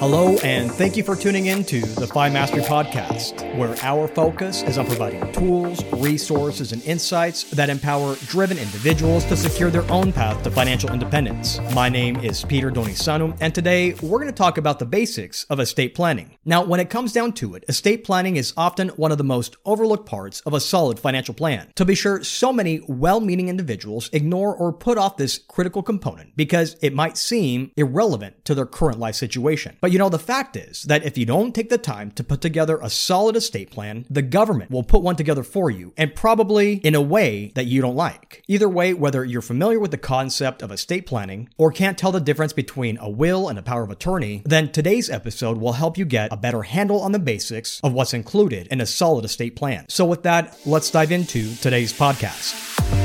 Hello, and thank you for tuning in to the FI Mastery Podcast, where our focus is on providing tools, resources, and insights that empower driven individuals to secure their own path to financial independence. My name is Peter Donisanu, and today we're going to talk about the basics of estate planning. Now, when it comes down to it, estate planning is often one of the most overlooked parts of a solid financial plan. To be sure, so many well meaning individuals ignore or put off this critical component because it might seem irrelevant to their current life situation. But you know, the fact is that if you don't take the time to put together a solid estate plan, the government will put one together for you and probably in a way that you don't like. Either way, whether you're familiar with the concept of estate planning or can't tell the difference between a will and a power of attorney, then today's episode will help you get a better handle on the basics of what's included in a solid estate plan. So, with that, let's dive into today's podcast.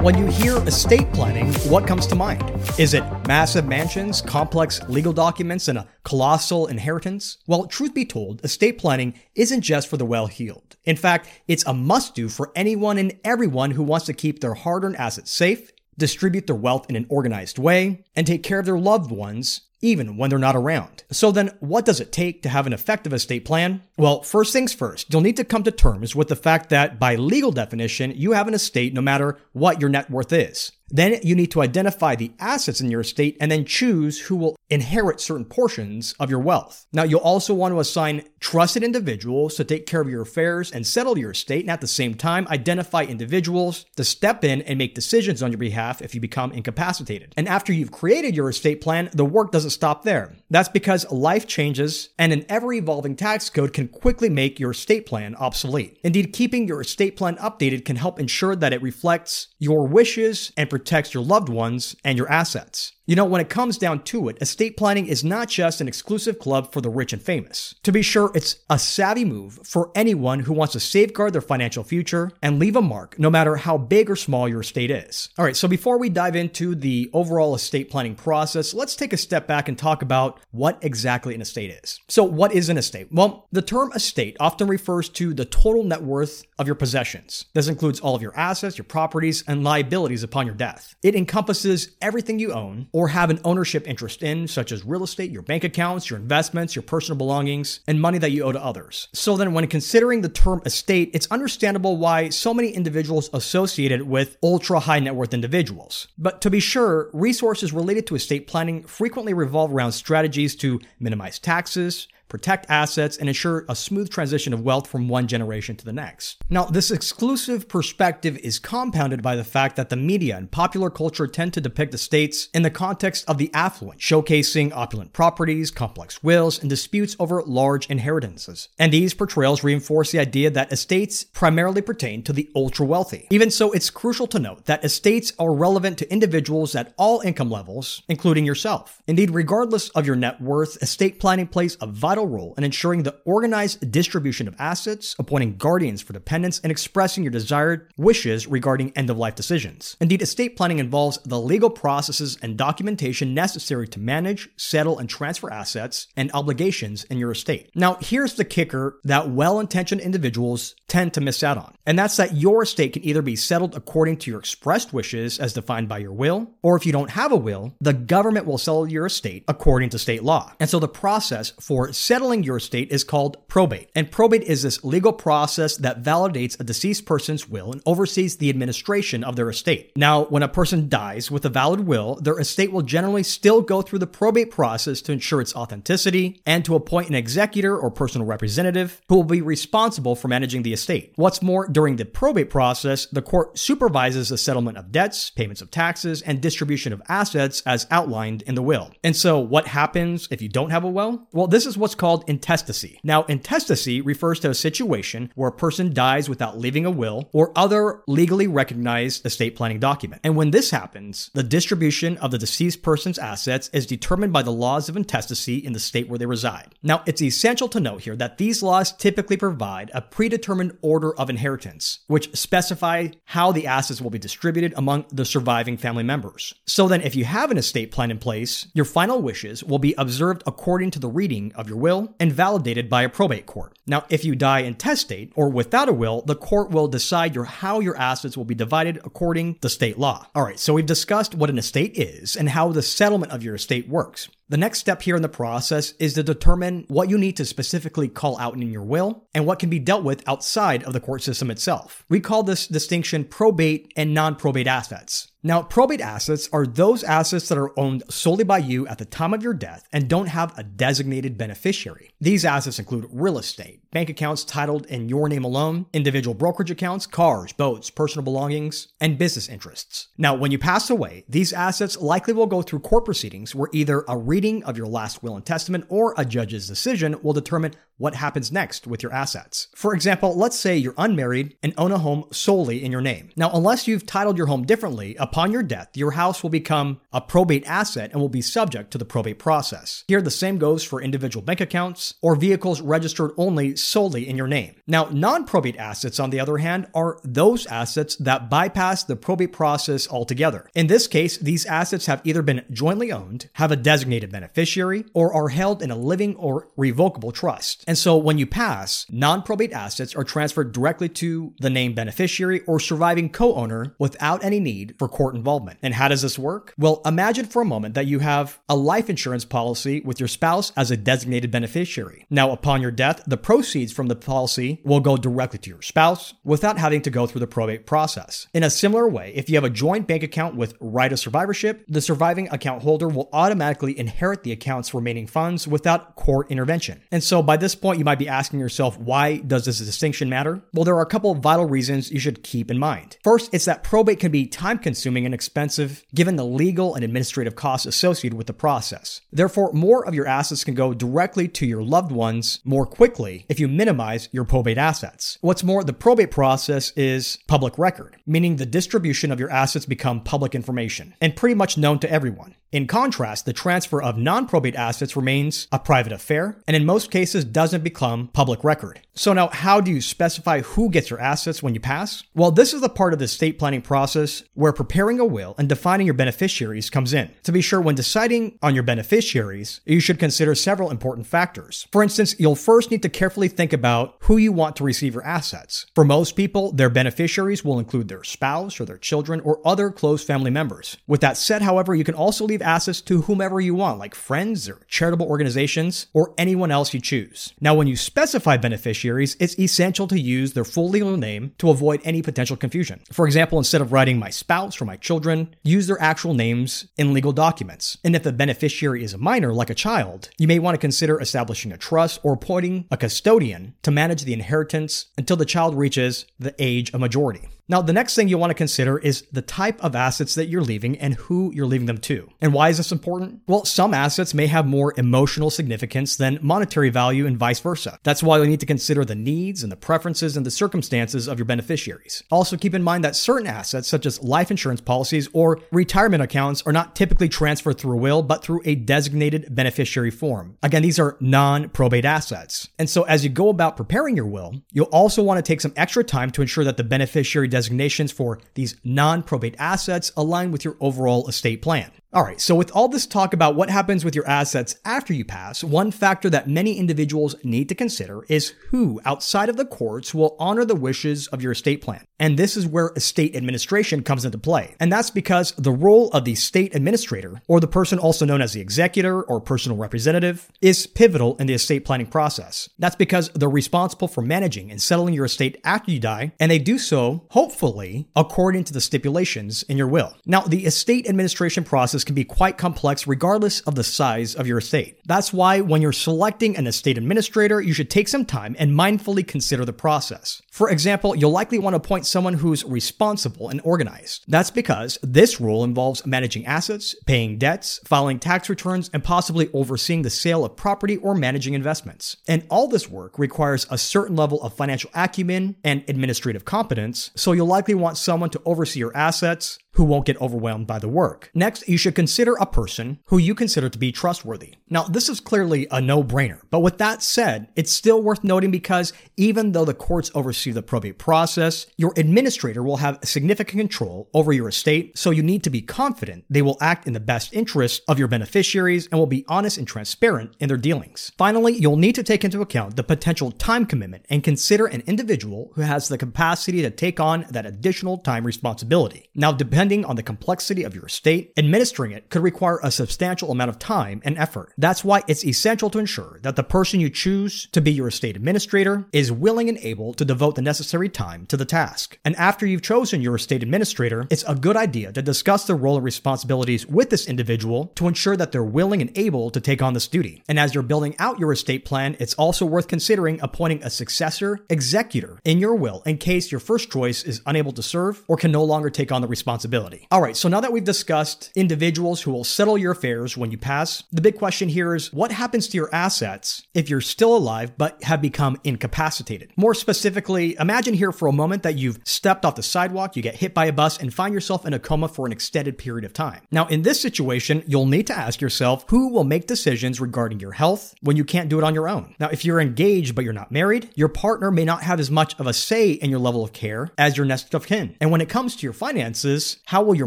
When you hear estate planning, what comes to mind? Is it massive mansions, complex legal documents, and a colossal inheritance? Well, truth be told, estate planning isn't just for the well heeled. In fact, it's a must do for anyone and everyone who wants to keep their hard earned assets safe, distribute their wealth in an organized way, and take care of their loved ones even when they're not around. So then, what does it take to have an effective estate plan? Well, first things first, you'll need to come to terms with the fact that by legal definition, you have an estate no matter what your net worth is. Then you need to identify the assets in your estate and then choose who will inherit certain portions of your wealth. Now, you'll also want to assign trusted individuals to take care of your affairs and settle your estate, and at the same time, identify individuals to step in and make decisions on your behalf if you become incapacitated. And after you've created your estate plan, the work doesn't stop there. That's because life changes, and an ever evolving tax code can quickly make your estate plan obsolete. Indeed, keeping your estate plan updated can help ensure that it reflects your wishes and protects your loved ones and your assets. You know, when it comes down to it, estate planning is not just an exclusive club for the rich and famous. To be sure, it's a savvy move for anyone who wants to safeguard their financial future and leave a mark no matter how big or small your estate is. All right, so before we dive into the overall estate planning process, let's take a step back and talk about what exactly an estate is. So, what is an estate? Well, the term estate often refers to the total net worth of your possessions. This includes all of your assets, your properties, and liabilities upon your death. It encompasses everything you own or have an ownership interest in, such as real estate, your bank accounts, your investments, your personal belongings, and money that you owe to others. So then, when considering the term estate, it's understandable why so many individuals associate it with ultra high net worth individuals. But to be sure, resources related to estate planning frequently revolve around strategies to minimize taxes, protect assets, and ensure a smooth transition of wealth from one generation to the next. Now, this exclusive perspective is compounded by the fact that the media and popular culture tend to depict estates in the context of the affluent, showcasing opulent properties, complex wills, and disputes over large inheritances. And these portrayals reinforce the idea that estates primarily pertain to the ultra wealthy. Even so, it's crucial to note that estates are relevant to individuals at all income levels, including yourself. Indeed, regardless of your net worth, estate planning plays a vital vital role in ensuring the organized distribution of assets, appointing guardians for dependents, and expressing your desired wishes regarding end of life decisions. Indeed, estate planning involves the legal processes and documentation necessary to manage, settle, and transfer assets and obligations in your estate. Now, here's the kicker that well intentioned individuals tend to miss out on, and that's that your estate can either be settled according to your expressed wishes as defined by your will, or if you don't have a will, the government will settle your estate according to state law. And so the process for settling your estate is called probate. And probate is this legal process that validates a deceased person's will and oversees the administration of their estate. Now, when a person dies with a valid will, their estate will generally still go through the probate process to ensure its authenticity and to appoint an executor or personal representative who will be responsible for managing the estate. What's more, during the probate process, the court supervises the settlement of debts, payments of taxes, and distribution of assets as outlined in the will. And so, what happens if you don't have a will? Well, this is what's called intestacy. Now, intestacy refers to a situation where a person dies without leaving a will or other legally recognized estate planning document. And when this happens, the distribution of the deceased person's assets is determined by the laws of intestacy in the state where they reside. Now, it's essential to note here that these laws typically provide a predetermined order of inheritance, which specify how the assets will be distributed among the surviving family members. So then, if you have an estate plan in place, your final wishes will be observed according to the reading of your will will and validated by a probate court. Now, if you die intestate or without a will, the court will decide your how your assets will be divided according to state law. All right, so we've discussed what an estate is and how the settlement of your estate works. The next step here in the process is to determine what you need to specifically call out in your will and what can be dealt with outside of the court system itself. We call this distinction probate and non probate assets. Now, probate assets are those assets that are owned solely by you at the time of your death and don't have a designated beneficiary. These assets include real estate, bank accounts titled in your name alone, individual brokerage accounts, cars, boats, personal belongings, and business interests. Now, when you pass away, these assets likely will go through court proceedings where either a reading of your last will and testament or a judge's decision will determine what happens next with your assets. For example, let's say you're unmarried and own a home solely in your name. Now, unless you've titled your home differently, upon your death, your house will become a probate asset and will be subject to the probate process. Here, the same goes for individual bank accounts or vehicles registered only solely in your name. Now, non probate assets, on the other hand, are those assets that bypass the probate process altogether. In this case, these assets have either been jointly owned, have a designated beneficiary, or are held in a living or revocable trust. And so when you pass, non probate assets are transferred directly to the named beneficiary or surviving co owner without any need for court involvement. And how does this work? Well, imagine for a moment that you have a life insurance policy with your spouse as a designated beneficiary. Now, upon your death, the proceeds from the policy will go directly to your spouse without having to go through the probate process. In a similar way, if you have a joint bank account with right of survivorship, the surviving account holder will automatically inherit the account's remaining funds without court intervention. And so by this point, you might be asking yourself, why does this distinction matter? Well, there are a couple of vital reasons you should keep in mind. First, it's that probate can be time consuming and expensive given the legal and administrative costs associated with the process. Therefore, more of your assets can go directly to your loved ones more quickly if you minimize your probate assets. What's more, the probate process is public record, meaning the distribution of your assets become public information and pretty much known to everyone. In contrast, the transfer of non probate assets remains a private affair and in most cases doesn't become public record. So, now how do you specify who gets your assets when you pass? Well, this is the part of the estate planning process where preparing a will and defining your beneficiaries comes in. To be sure, when deciding on your beneficiaries, you should consider several important factors. For instance, you'll first need to carefully think about who you want to receive your assets. For most people, their beneficiaries will include their spouse or their children or other close family members. With that said, however, you can also leave assets to whomever you want, like friends or charitable organizations or anyone else you choose. Now, when you specify beneficiaries, it's essential to use their full legal name to avoid any potential confusion. For example, instead of writing my spouse or my children, use their actual names in legal documents. And if the beneficiary is a minor, like a child, you may want to consider establishing a trust or appointing a custodian to manage the inheritance until the child reaches the age of majority. Now, the next thing you want to consider is the type of assets that you're leaving and who you're leaving them to. And why is this important? Well, some assets may have more emotional significance than monetary value and vice versa. That's why you need to consider the needs and the preferences and the circumstances of your beneficiaries. Also, keep in mind that certain assets, such as life insurance policies or retirement accounts, are not typically transferred through a will, but through a designated beneficiary form. Again, these are non probate assets. And so, as you go about preparing your will, you'll also want to take some extra time to ensure that the beneficiary designations for these non probate assets align with your overall estate plan. All right, so with all this talk about what happens with your assets after you pass, one factor that many individuals need to consider is who outside of the courts will honor the wishes of your estate plan. And this is where estate administration comes into play. And that's because the role of the estate administrator, or the person also known as the executor or personal representative, is pivotal in the estate planning process. That's because they're responsible for managing and settling your estate after you die, and they do so, hopefully, according to the stipulations in your will. Now, the estate administration process can be quite complex regardless of the size of your estate. That's why when you're selecting an estate administrator, you should take some time and mindfully consider the process. For example, you'll likely want to appoint someone who's responsible and organized. That's because this role involves managing assets, paying debts, filing tax returns, and possibly overseeing the sale of property or managing investments. And all this work requires a certain level of financial acumen and administrative competence, so you'll likely want someone to oversee your assets, who won't get overwhelmed by the work. Next, you should consider a person who you consider to be trustworthy. Now, this is clearly a no brainer, but with that said, it's still worth noting because even though the courts oversee the probate process, your administrator will have significant control over your estate, so you need to be confident they will act in the best interest of your beneficiaries and will be honest and transparent in their dealings. Finally, you'll need to take into account the potential time commitment and consider an individual who has the capacity to take on that additional time responsibility. Now, depending on the complexity of your estate, administering it could require a substantial amount of time and effort. That's why it's essential to ensure that the person you choose to be your estate administrator is willing and able to devote the necessary time to the task. And after you've chosen your estate administrator, it's a good idea to discuss the role and responsibilities with this individual to ensure that they're willing and able to take on this duty. And as you're building out your estate plan, it's also worth considering appointing a successor executor in your will in case your first choice is unable to serve or can no longer take on the responsibility. All right, so now that we've discussed individuals who will settle your affairs when you pass, the big question here is what happens to your assets if you're still alive but have become incapacitated? More specifically, imagine here for a moment that you've stepped off the sidewalk, you get hit by a bus, and find yourself in a coma for an extended period of time. Now, in this situation, you'll need to ask yourself who will make decisions regarding your health when you can't do it on your own. Now, if you're engaged but you're not married, your partner may not have as much of a say in your level of care as your next of kin. And when it comes to your finances, how will your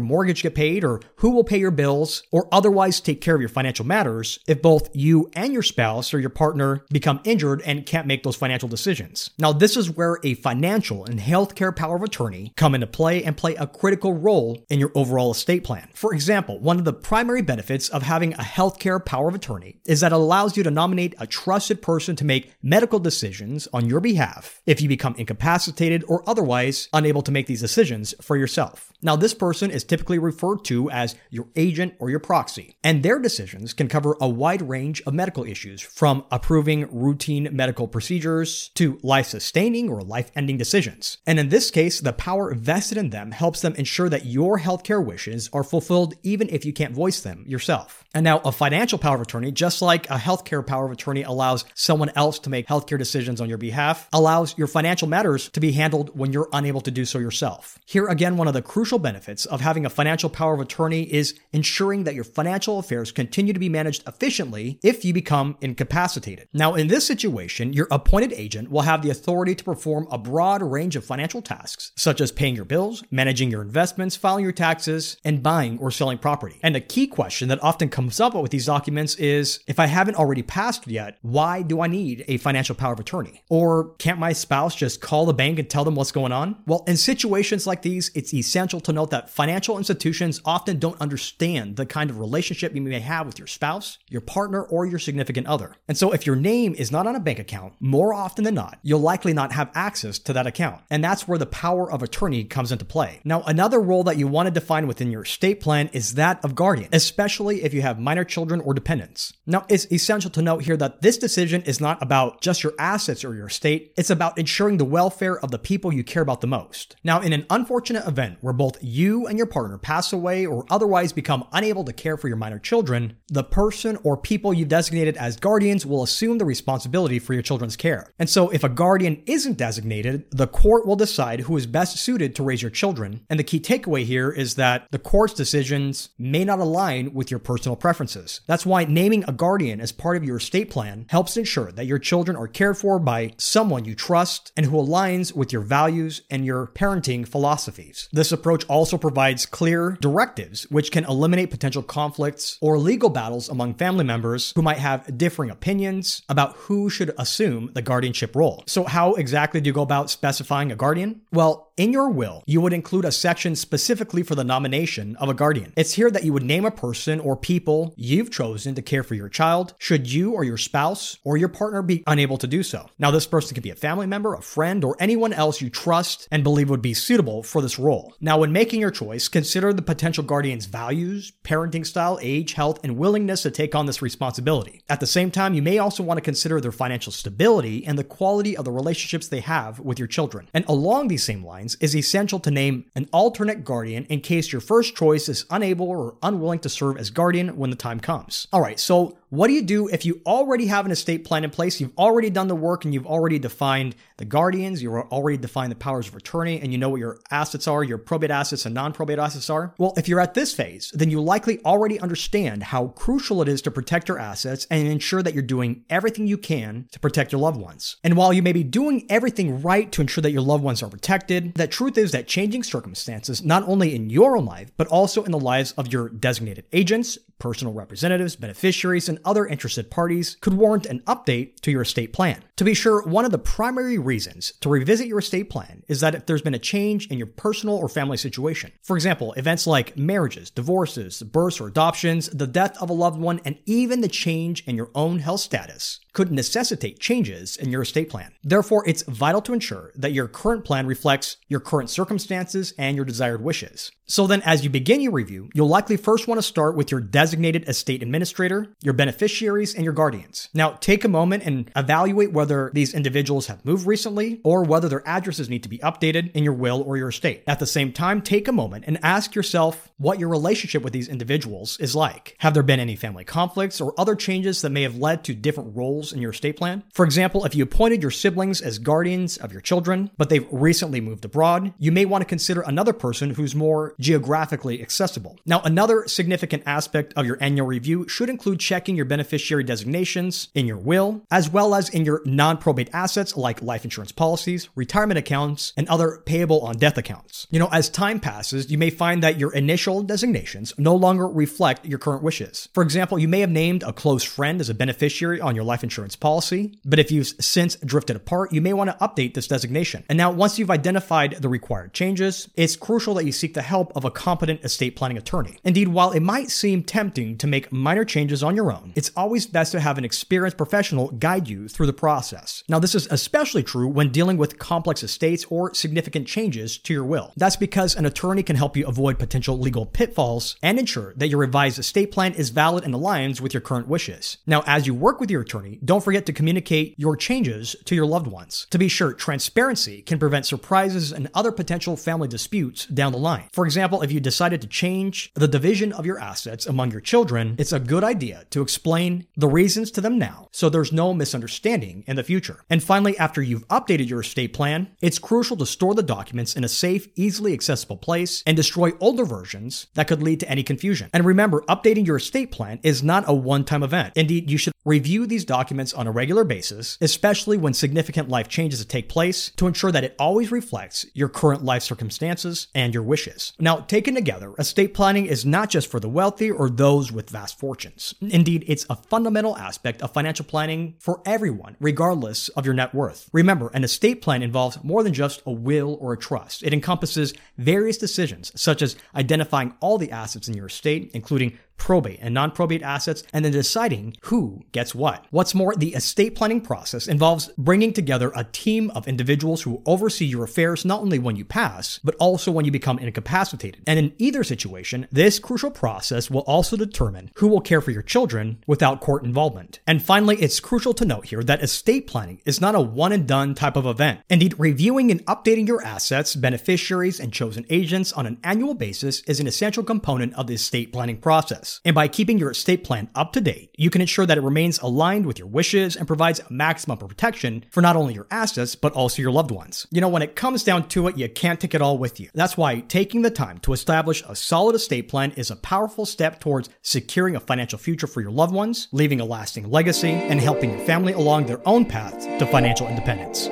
mortgage get paid or who will pay your bills or otherwise take care of your financial matters if both you and your spouse or your partner become injured and can't make those financial decisions? Now, this is where a financial and healthcare power of attorney come into play and play a critical role in your overall estate plan. For example, one of the primary benefits of having a healthcare power of attorney is that it allows you to nominate a trusted person to make medical decisions on your behalf if you become incapacitated or otherwise unable to make these decisions for yourself. Now, this person is typically referred to as your agent or your proxy, and their decisions can cover a wide range of medical issues from approving routine medical procedures to life sustaining or life ending decisions. And in this case, the power vested in them helps them ensure that your healthcare wishes are fulfilled even if you can't voice them yourself. And now, a financial power of attorney, just like a healthcare power of attorney allows someone else to make healthcare decisions on your behalf, allows your financial matters to be handled when you're unable to do so yourself. Here again, one of the crucial benefits of having a financial power of attorney is ensuring that your financial affairs continue to be managed efficiently if you become incapacitated. Now, in this situation, your appointed agent will have the authority to perform a broad range of financial tasks, such as paying your bills, managing your investments, filing your taxes, and buying or selling property. And a key question that often comes up with these documents is if I haven't already passed yet, why do I need a financial power of attorney? Or can't my spouse just call the bank and tell them what's going on? Well, in situations like these, it's essential to note that financial institutions often don't understand the kind of relationship you may have with your spouse, your partner, or your significant other. And so if your name is not on a bank account, more often than not, you'll likely not have access to that account. And that's where the power of attorney comes into play. Now, another role that you want to define within your estate plan is that of guardian, especially if you have minor children or dependents. Now, it's essential to note here that this decision is not about just your assets or your estate, it's about ensuring the welfare of the people you care about the most. Now, in an unfortunate event where both you and your partner pass away or otherwise become unable to care for your minor children, the person or people you've designated as guardians will assume the responsibility for your children's care. And so, if a guardian isn't designated, the court will decide who is best suited to raise your children. And the key takeaway here is that the court's decisions may not align with your personal preferences. That's why naming a guardian as part of your estate plan helps ensure that your children are cared for by someone you trust and who aligns with your values and your parenting philosophies. This approach also provides clear directives which can eliminate potential conflicts or legal battles among family members who might have differing opinions about who should assume the guardianship role. So, how exactly do you go about specifying a guardian? Well, in your will, you would include a section specifically for the nomination of a guardian. It's here that you would name a person or people you've chosen to care for your child, should you or your spouse or your partner be unable to do so. Now, this person could be a family member, a friend, or anyone else you trust and believe would be suitable for this role. Now, when making your choice, consider the potential guardian's values, parenting style, age, health, and willingness to take on this responsibility. At the same time, you may also want to consider their financial stability and the quality of the relationships they have with your children. And along these same lines, is essential to name an alternate guardian in case your first choice is unable or unwilling to serve as guardian when the time comes. All right, so what do you do if you already have an estate plan in place? You've already done the work and you've already defined the guardians, you've already defined the powers of attorney, and you know what your assets are, your probate assets and non probate assets are? Well, if you're at this phase, then you likely already understand how crucial it is to protect your assets and ensure that you're doing everything you can to protect your loved ones. And while you may be doing everything right to ensure that your loved ones are protected, the truth is that changing circumstances, not only in your own life, but also in the lives of your designated agents, personal representatives, beneficiaries, and other interested parties could warrant an update to your estate plan. To be sure, one of the primary reasons to revisit your estate plan is that if there's been a change in your personal or family situation. For example, events like marriages, divorces, births or adoptions, the death of a loved one, and even the change in your own health status could necessitate changes in your estate plan. Therefore, it's vital to ensure that your current plan reflects your current circumstances and your desired wishes. So then, as you begin your review, you'll likely first want to start with your designated estate administrator, your beneficiaries, and your guardians. Now, take a moment and evaluate whether these individuals have moved recently or whether their addresses need to be updated in your will or your estate. At the same time, take a moment and ask yourself what your relationship with these individuals is like. Have there been any family conflicts or other changes that may have led to different roles in your estate plan? For example, if you appointed your siblings as guardians of your children, but they've recently moved abroad, you may want to consider another person who's more geographically accessible. Now, another significant aspect of your annual review should include checking your beneficiary designations in your will, as well as in your non probate assets like life insurance policies, retirement accounts, and other payable on death accounts. You know, as time passes, you may find that your initial designations no longer reflect your current wishes. For example, you may have named a close friend as a beneficiary on your life insurance policy, but if you've since drifted apart, you may want to update this designation. And now, once you've identified the required changes, it's crucial that you seek the help of a competent estate planning attorney. Indeed, while it might seem tempting to make minor changes on your own, it's always best to have an experienced professional guide you through the process. Now, this is especially true when dealing with complex estates or significant changes to your will. That's because an attorney can help you avoid potential legal pitfalls and ensure that your revised estate plan is valid and aligns with your current wishes. Now, as you work with your attorney, don't forget to communicate your changes to your loved ones. To be sure, transparency can prevent surprises and other potential family disputes down the line. For example, if you decided to change the division of your assets among your children, it's a good idea to explain the reasons to them now so there's no misunderstanding in the future. And finally, after you've updated your estate plan, it's crucial to store the documents in a safe, easily accessible place and destroy older versions that could lead to any confusion. And remember, updating your estate plan is not a one time event. Indeed, you should review these documents on a regular basis, especially when significant life changes take place, to ensure that it always reflects your current life circumstances and your wishes. Now, taken together, estate planning is not just for the wealthy or those with vast fortunes. Indeed, it's a fundamental aspect of financial planning for everyone, regardless of your net worth. Remember, an estate plan involves more than just a will or a trust. It encompasses various decisions, such as identifying all the assets in your estate, including probate and non probate assets, and then deciding who gets what. What's more, the estate planning process involves bringing together a team of individuals who oversee your affairs not only when you pass, but also when you become incapacitated. And in either situation, this crucial process will also determine who will care for your children without court involvement. And finally, it's crucial to note here that estate planning is not a one and done type of event. Indeed, reviewing and updating your assets, beneficiaries, and chosen agents on an annual basis is an essential component of the estate planning process. And by keeping your estate plan up to date, you can ensure that it remains aligned with your wishes and provides maximum protection for not only your assets, but also your loved ones. You know, when it comes down to it, you can't take it all with you. That's why taking the time to establish a solid estate plan is a powerful step towards securing a financial future for your loved ones, leaving a lasting legacy, and helping your family along their own path to financial independence.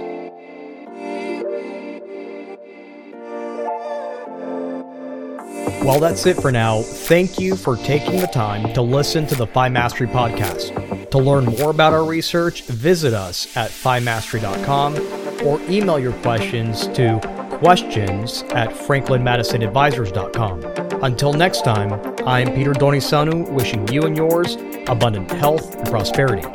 Well, that's it for now. Thank you for taking the time to listen to the FI Mastery podcast. To learn more about our research, visit us at FIMastery.com or email your questions to questions at franklinmadisonadvisors.com. Until next time, I'm Peter Donisanu, wishing you and yours abundant health and prosperity.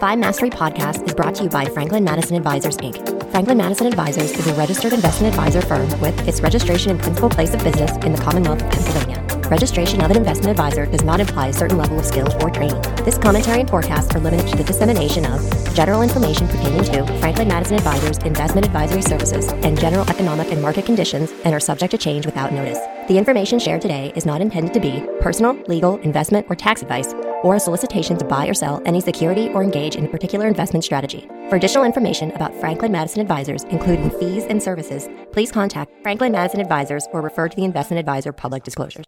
FI Mastery Podcast is brought to you by Franklin Madison Advisors, Inc. Franklin Madison Advisors is a registered investment advisor firm with its registration and principal place of business in the Commonwealth of Pennsylvania. Registration of an investment advisor does not imply a certain level of skill or training. This commentary and forecast are limited to the dissemination of general information pertaining to Franklin Madison Advisors investment advisory services and general economic and market conditions and are subject to change without notice. The information shared today is not intended to be personal, legal, investment, or tax advice or a solicitation to buy or sell any security or engage in a particular investment strategy. For additional information about Franklin Madison Advisors, including fees and services, please contact Franklin Madison Advisors or refer to the Investment Advisor public disclosures.